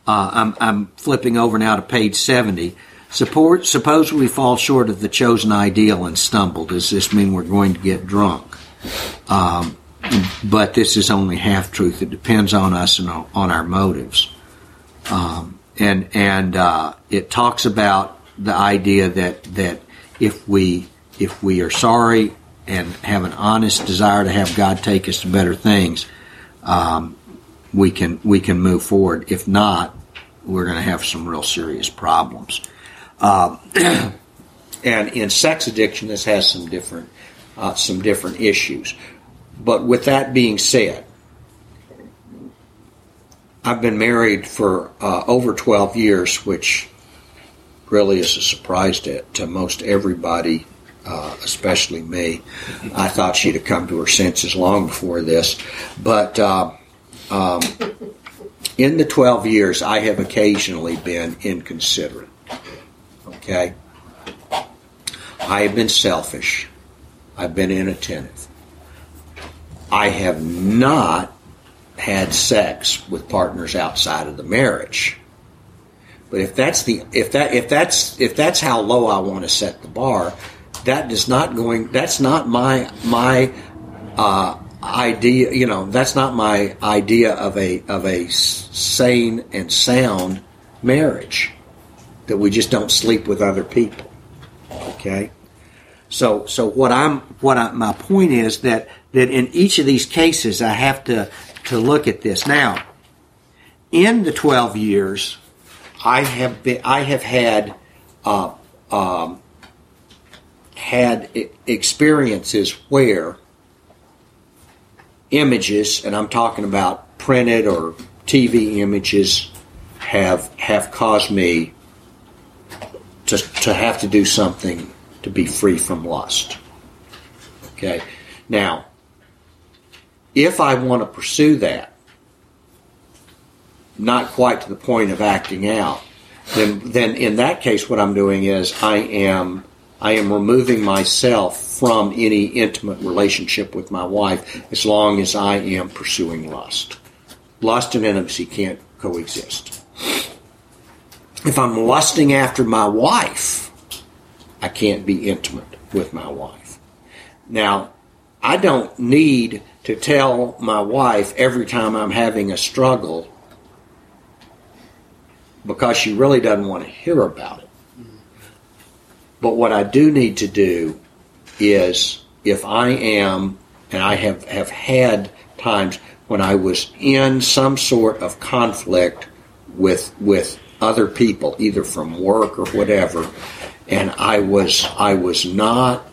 uh, I'm, I'm flipping over now to page 70. Support, suppose we fall short of the chosen ideal and stumble. Does this mean we're going to get drunk? Um, but this is only half truth. It depends on us and on our motives. Um, and and uh, it talks about the idea that that if we if we are sorry and have an honest desire to have God take us to better things, um, we can we can move forward. If not, we're going to have some real serious problems. Um, and in sex addiction, this has some different uh, some different issues. But with that being said, I've been married for uh, over 12 years, which really is a surprise to, to most everybody, uh, especially me. I thought she'd have come to her senses long before this. But uh, um, in the 12 years, I have occasionally been inconsiderate. Okay? I have been selfish. I've been inattentive. I have not had sex with partners outside of the marriage. But if that's the if that if that's if that's how low I want to set the bar, that is not going that's not my my uh, idea, you know, that's not my idea of a of a sane and sound marriage. That we just don't sleep with other people. Okay? So so what I'm what I, my point is that that in each of these cases I have to to look at this. Now, in the 12 years, I have been I have had uh, um, had experiences where images, and I'm talking about printed or TV images, have have caused me to to have to do something to be free from lust. Okay, now if I want to pursue that, not quite to the point of acting out, then then in that case, what I'm doing is I am I am removing myself from any intimate relationship with my wife as long as I am pursuing lust. Lust and intimacy can't coexist. If I'm lusting after my wife, I can't be intimate with my wife. Now, I don't need to tell my wife every time I'm having a struggle because she really doesn't want to hear about it. But what I do need to do is if I am, and I have, have had times when I was in some sort of conflict with with other people, either from work or whatever, and I was I was not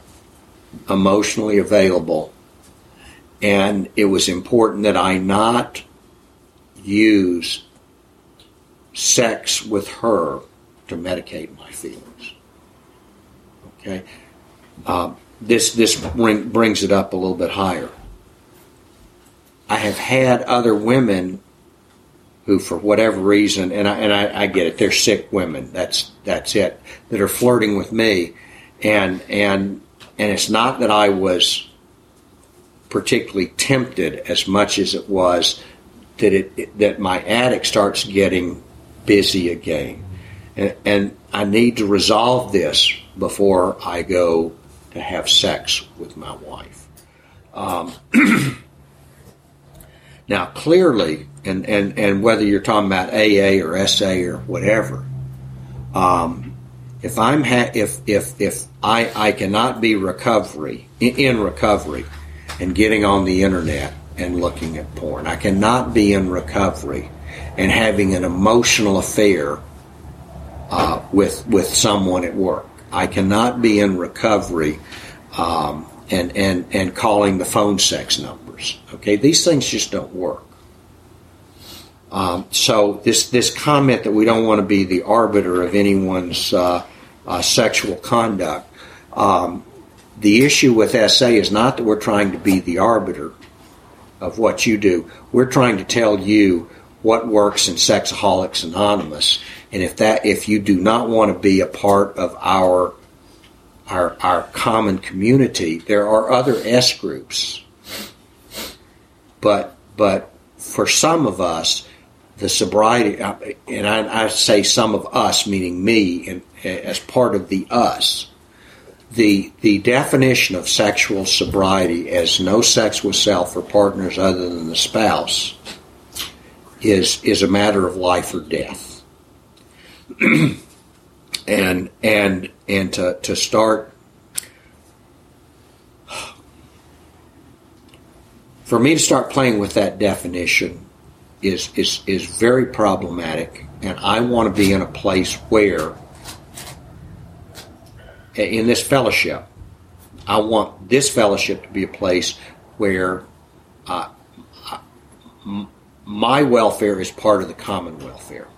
emotionally available, and it was important that I not use sex with her to medicate my feelings. Okay, um, this this bring, brings it up a little bit higher. I have had other women who, for whatever reason, and I, and I, I get it, they're sick women. That's that's it. That are flirting with me, and and and it's not that I was particularly tempted as much as it was that it that my attic starts getting busy again, and, and I need to resolve this before I go to have sex with my wife. Um, now, clearly, and, and, and whether you're talking about AA or SA or whatever, um, if I'm ha- if if if I I cannot be recovery in recovery and getting on the internet and looking at porn, I cannot be in recovery and having an emotional affair uh, with with someone at work. I cannot be in recovery um, and and and calling the phone sex numbers. Okay, these things just don't work. Um, so this this comment that we don't want to be the arbiter of anyone's uh, uh, sexual conduct. Um, the issue with SA is not that we're trying to be the arbiter of what you do. We're trying to tell you what works in Sexaholics Anonymous, and if that if you do not want to be a part of our our, our common community. There are other S groups, but but for some of us, the sobriety, and I, I say some of us, meaning me, and as part of the us, the the definition of sexual sobriety as no sex with self or partners other than the spouse is is a matter of life or death. and and and to to start for me to start playing with that definition is is is very problematic. And I want to be in a place where in this fellowship I want this fellowship to be a place where uh, my welfare is part of the common welfare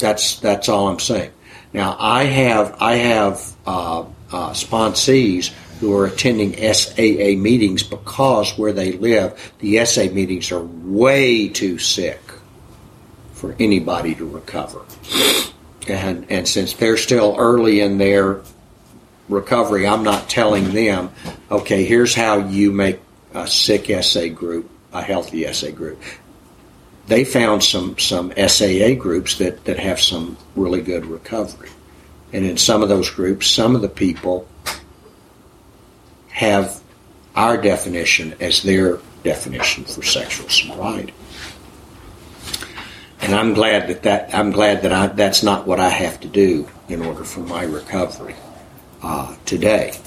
that's that's all I'm saying. Now I have I have uh, uh, sponsees who are attending SAA meetings because where they live, the SA meetings are way too sick for anybody to recover. And and since they're still early in their recovery, I'm not telling them, okay, here's how you make a sick SA group a healthy SA group they found some some SAA groups that, that have some really good recovery. And in some of those groups, some of the people have our definition as their definition for sexual sobriety. And I'm glad that, that I'm glad that I, that's not what I have to do in order for my recovery uh, today.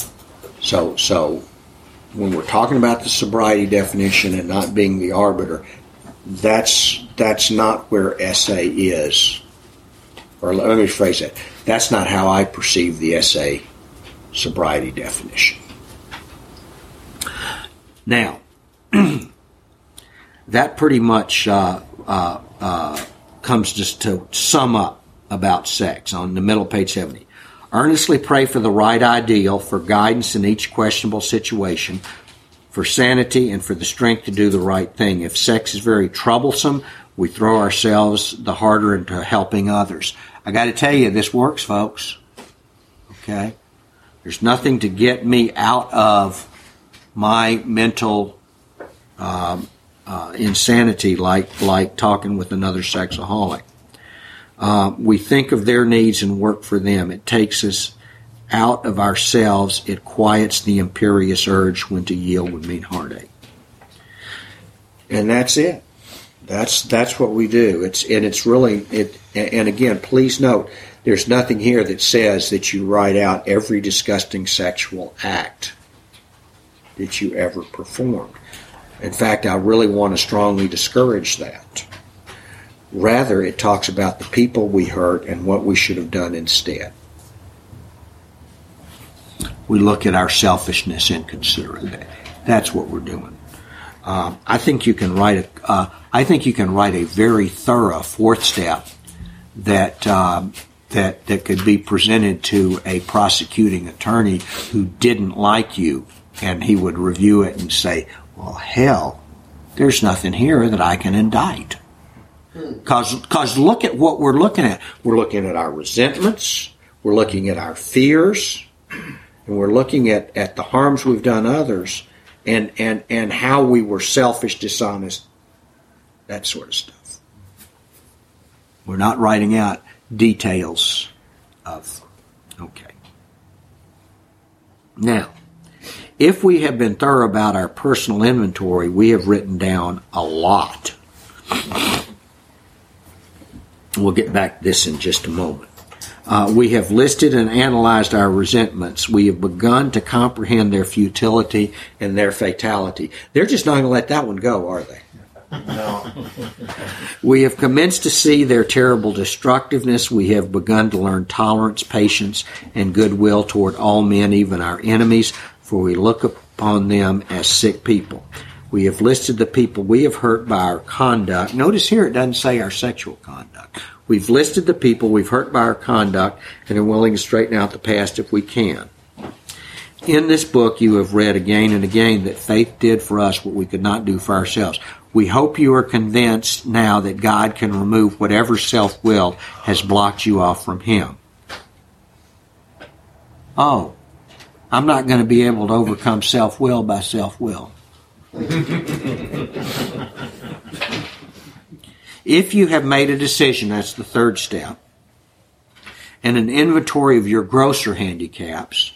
So so when we're talking about the sobriety definition and not being the arbiter, that's that's not where SA is. Or let me phrase that. That's not how I perceive the SA sobriety definition. Now, that pretty much uh, uh, uh, comes just to sum up about sex on the middle page 70. Earnestly pray for the right ideal, for guidance in each questionable situation, for sanity and for the strength to do the right thing. If sex is very troublesome, we throw ourselves the harder into helping others. I got to tell you, this works, folks. Okay? There's nothing to get me out of my mental um, uh, insanity like like talking with another sexaholic. Uh, we think of their needs and work for them. It takes us out of ourselves, it quiets the imperious urge when to yield would mean heartache. And that's it. That's that's what we do. It's and it's really it. And again, please note, there's nothing here that says that you write out every disgusting sexual act that you ever performed. In fact, I really want to strongly discourage that. Rather, it talks about the people we hurt and what we should have done instead. We look at our selfishness and consider it. That's what we're doing. Um, I think you can write a. Uh, I think you can write a very thorough fourth step that um, that that could be presented to a prosecuting attorney who didn't like you, and he would review it and say, "Well, hell, there's nothing here that I can indict." Because because look at what we're looking at. We're looking at our resentments. We're looking at our fears, and we're looking at, at the harms we've done others, and and and how we were selfish, dishonest, that sort of stuff. We're not writing out details of. Okay. Now, if we have been thorough about our personal inventory, we have written down a lot. We'll get back to this in just a moment. Uh, we have listed and analyzed our resentments. We have begun to comprehend their futility and their fatality. They're just not going to let that one go, are they? No. We have commenced to see their terrible destructiveness. We have begun to learn tolerance, patience, and goodwill toward all men, even our enemies, for we look upon them as sick people. We have listed the people we have hurt by our conduct. Notice here it doesn't say our sexual conduct. We've listed the people we've hurt by our conduct and are willing to straighten out the past if we can. In this book, you have read again and again that faith did for us what we could not do for ourselves. We hope you are convinced now that God can remove whatever self will has blocked you off from Him. Oh, I'm not going to be able to overcome self will by self will. If you have made a decision, that's the third step, and an inventory of your grosser handicaps,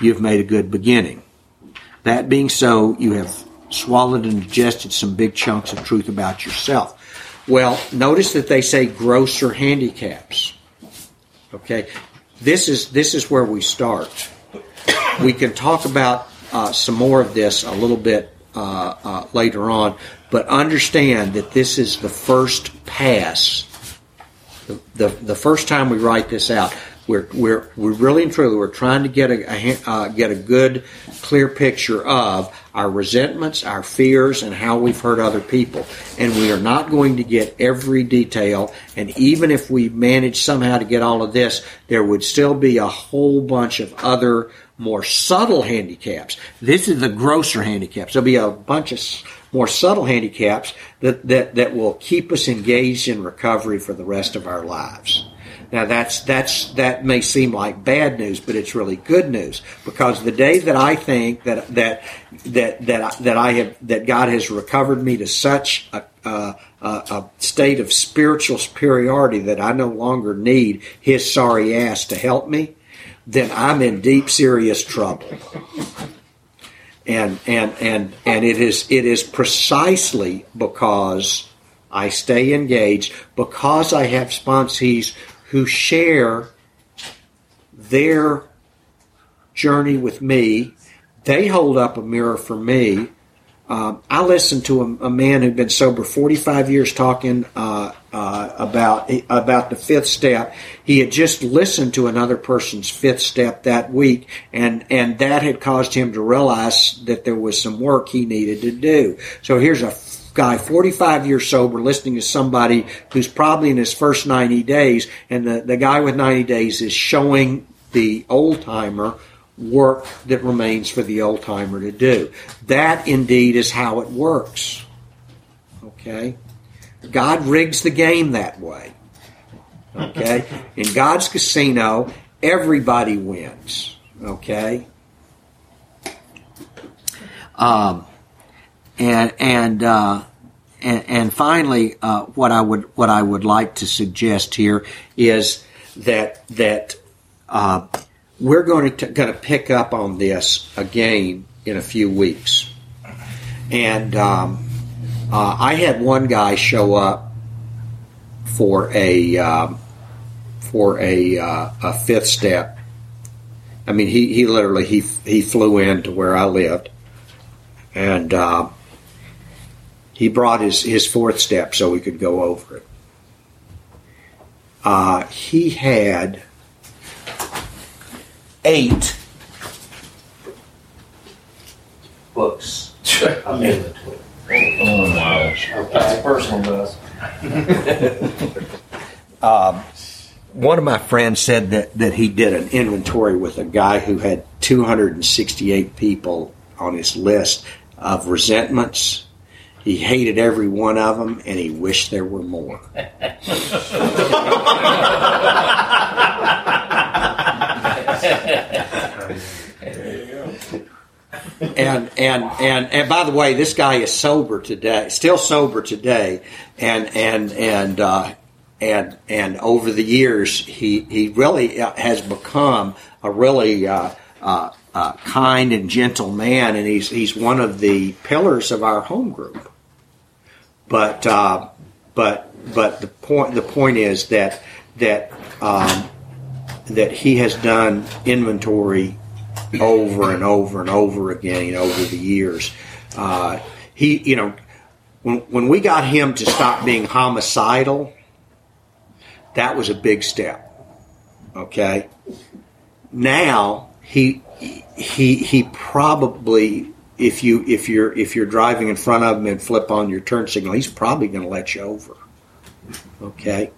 you've made a good beginning. That being so, you have swallowed and digested some big chunks of truth about yourself. Well, notice that they say grosser handicaps. Okay, this is this is where we start. We can talk about uh, some more of this a little bit uh, uh, later on, but understand that this is the first pass. The, the, the first time we write this out, we're, we're, we're really and truly, we're trying to get a, a uh, get a good, clear picture of our resentments, our fears, and how we've hurt other people. And we are not going to get every detail. And even if we manage somehow to get all of this, there would still be a whole bunch of other more subtle handicaps. This is the grosser handicaps. There'll be a bunch of more subtle handicaps that, that, that will keep us engaged in recovery for the rest of our lives. Now that's that's that may seem like bad news, but it's really good news because the day that I think that that that that that I have that God has recovered me to such a, a, a state of spiritual superiority that I no longer need His sorry ass to help me, then I'm in deep serious trouble. And and and and it is it is precisely because I stay engaged because I have sponsees who share their journey with me. They hold up a mirror for me. Um, I listened to a, a, man who'd been sober 45 years talking uh, uh, about about the fifth step. He had just listened to another person's fifth step that week, and and that had caused him to realize that there was some work he needed to do. So here's a guy, 45 years sober, listening to somebody who's probably in his first 90 days, and the, the guy with 90 days is showing the old timer work that remains for the old timer to do. That indeed is how it works. Okay? God rigs the game that way. Okay? In God's casino, everybody wins. Okay? Um, and and uh, and, and, finally, uh, what I would what I would like to suggest here is that that uh, we're going to going to pick up on this again in a few weeks, and um, uh, I had one guy show up for a um, for a, uh, a fifth step. I mean, he, he literally he he flew in to where I lived, and uh, he brought his, his fourth step so we could go over it. Uh, he had eight books Oh, of inventory. That's a personal best. Um, one of my friends said that, that he did an inventory with a guy who had 268 people on his list of resentments. He hated every one of them, and he wished there were more. and and and and by the way, this guy is sober today, still sober today, and and and uh, and and over the years, he he really uh, has become a really uh, uh, uh, kind and gentle man, and he's he's one of the pillars of our home group. But uh, but but the point the point is that that um, that he has done inventory over and over and over again over the years. Uh, he, you know, when, when we got him to stop being homicidal, that was a big step. Okay. Now he he he probably if you if you're if you're driving in front of him and flip on your turn signal, he's probably going to let you over. Okay.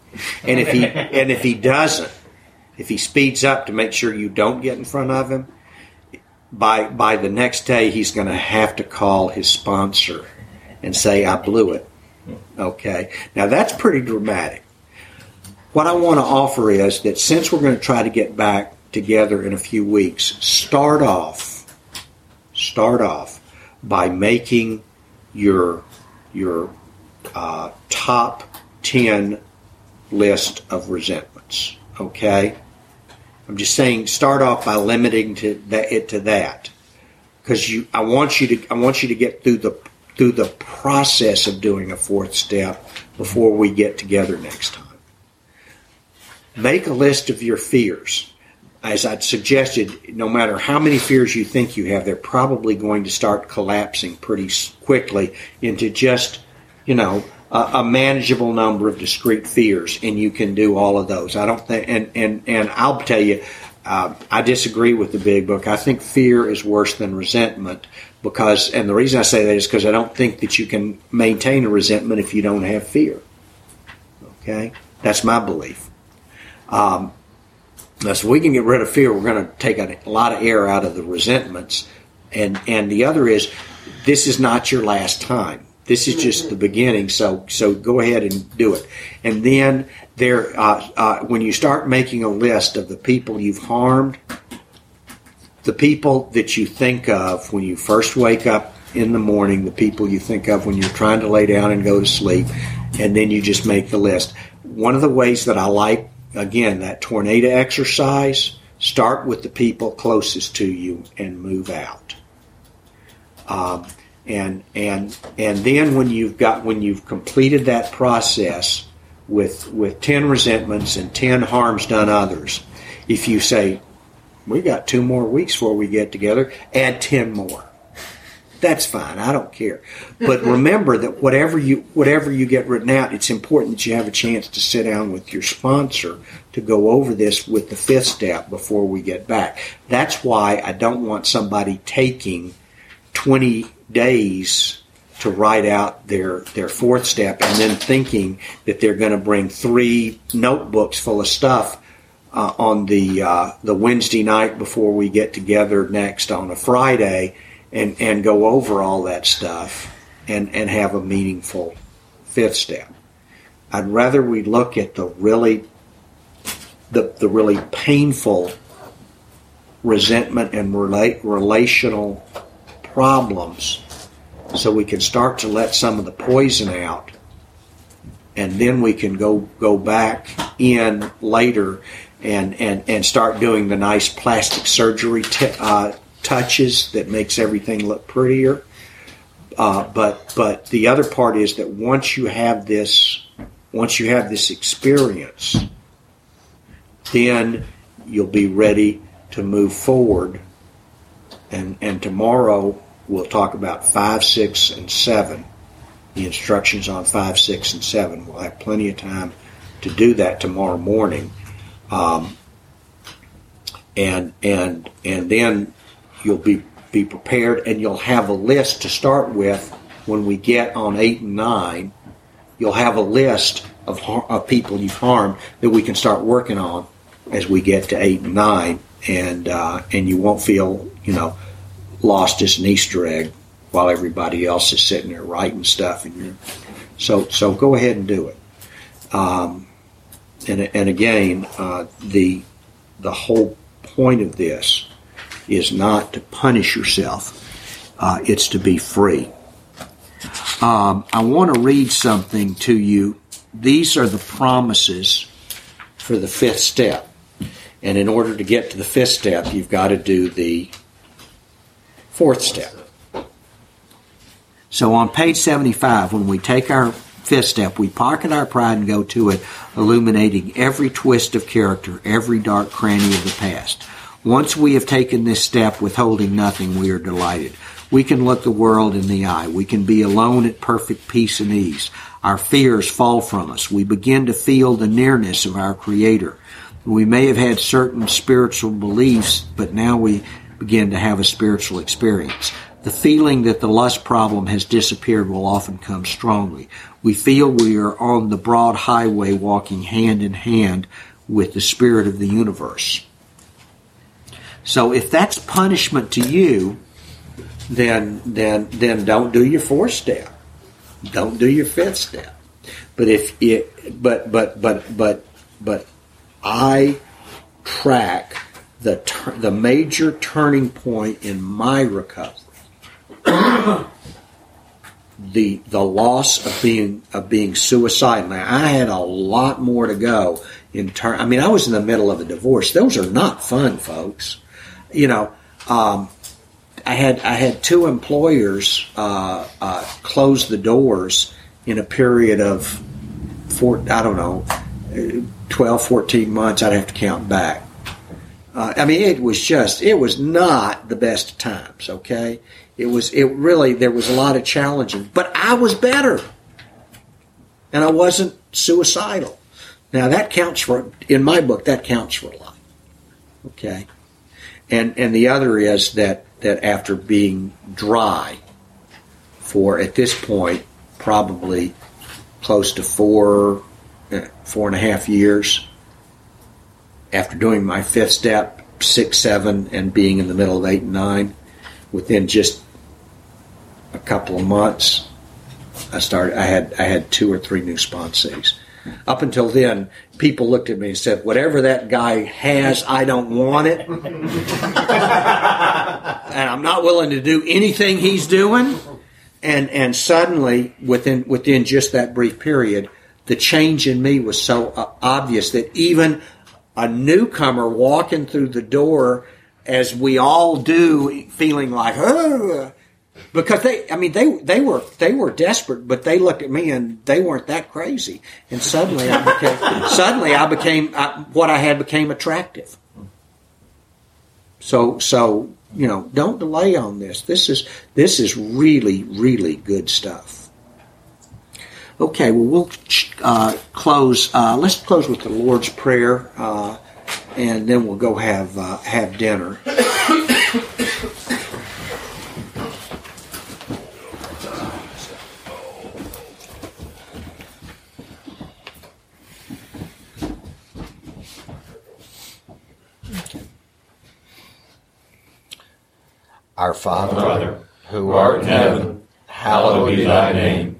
And if he and if he doesn't, if he speeds up to make sure you don't get in front of him, by by the next day he's going to have to call his sponsor and say I blew it. Okay. Now that's pretty dramatic. What I want to offer is that since we're going to try to get back together in a few weeks, start off start off by making your your uh, top 10 list of resentments. Okay? I'm just saying, start off by limiting to that, it to that, because you. I want you to. I want you to get through the through the process of doing a fourth step before we get together next time. Make a list of your fears. As I'd suggested, no matter how many fears you think you have, they're probably going to start collapsing pretty quickly into just, you know, a, a manageable number of discrete fears, and you can do all of those. I don't think, and and and I'll tell you, uh, I disagree with the big book. I think fear is worse than resentment because, and the reason I say that is because I don't think that you can maintain a resentment if you don't have fear. Okay, that's my belief. Um, so we can get rid of fear. We're going to take a lot of air out of the resentments, and and the other is, this is not your last time. This is just the beginning. So so go ahead and do it. And then there, uh, uh, when you start making a list of the people you've harmed, the people that you think of when you first wake up in the morning, the people you think of when you're trying to lay down and go to sleep, and then you just make the list. One of the ways that I like, again, that tornado exercise, start with the people closest to you and move out. Um, and and and then when you've got when you've completed that process with with 10 resentments and 10 harms done others if you say we got two more weeks before we get together add 10 more. That's fine. I don't care. But remember that whatever you whatever you get written out it's important that you have a chance to sit down with your sponsor to go over this with the fifth step before we get back. That's why i don't want somebody taking 20 days to write out their their fourth step and then thinking that they're going to bring three notebooks full of stuff uh, on the uh, the Wednesday night before we get together next on a Friday and and go over all that stuff and and have a meaningful fifth step. I'd rather we look at the really the the really painful resentment and relate relational problems so we can start to let some of the poison out. And then we can go go back in later and and and start doing the nice plastic surgery t- uh, touches that makes everything look prettier. Uh, but but the other part is that once you have this once you have this experience then you'll be ready to move forward and and tomorrow we'll talk about five, six, and seven. The instructions on five, six, and seven. We'll have plenty of time to do that tomorrow morning, um, and and and then you'll be be prepared, and you'll have a list to start with when we get on eight and nine. You'll have a list of, of people you've harmed that we can start working on as we get to eight and nine, and uh, and you won't feel you know lost as an Easter egg while everybody else is sitting there writing stuff, and you're so so go ahead and do it. Um, and and again, uh, the the whole point of this is not to punish yourself; uh, it's to be free. Um, I want to read something to you. These are the promises for the fifth step. And in order to get to the fifth step, you've got to do the fourth step. So on page 75, when we take our fifth step, we pocket our pride and go to it, illuminating every twist of character, every dark cranny of the past. Once we have taken this step, withholding nothing, we are delighted. We can look the world in the eye. We can be alone at perfect peace and ease. Our fears fall from us. We begin to feel the nearness of our Creator. We may have had certain spiritual beliefs, but now we begin to have a spiritual experience. The feeling that the lust problem has disappeared will often come strongly. We feel we are on the broad highway walking hand in hand with the spirit of the universe. So if that's punishment to you, then then then don't do your fourth step. Don't do your fifth step. But if it but but but but but I track the tur- the major turning point in my recovery. the the loss of being of being suicidal. Now I had a lot more to go in turn. I mean, I was in the middle of a divorce. Those are not fun, folks. You know, um, I had I had two employers uh, uh, close the doors in a period of four. I don't know, 12, 14 months. I'd have to count back. Uh, I mean, it was just it was not the best times. Okay, it was it really there was a lot of challenges, but I was better, and I wasn't suicidal. Now that counts for in my book. That counts for a lot. Okay, and and the other is that that after being dry for at this point probably close to four eh, four and a half years after doing my fifth step six seven and being in the middle of eight and nine within just a couple of months i started i had i had two or three new sponsees up until then people looked at me and said whatever that guy has i don't want it and I'm not willing to do anything he's doing. And and suddenly, within within just that brief period, the change in me was so obvious that even a newcomer walking through the door, as we all do, feeling like, oh, because they, I mean, they they were they were desperate, but they looked at me and they weren't that crazy. And suddenly, I became suddenly I became I, what I had became attractive. So so you know, don't delay on this. This is this is really really good stuff. Okay, well we'll uh, close. Uh, let's close with the Lord's prayer, uh, and then we'll go have uh, have dinner. Our Father, who art in heaven, hallowed be thy name.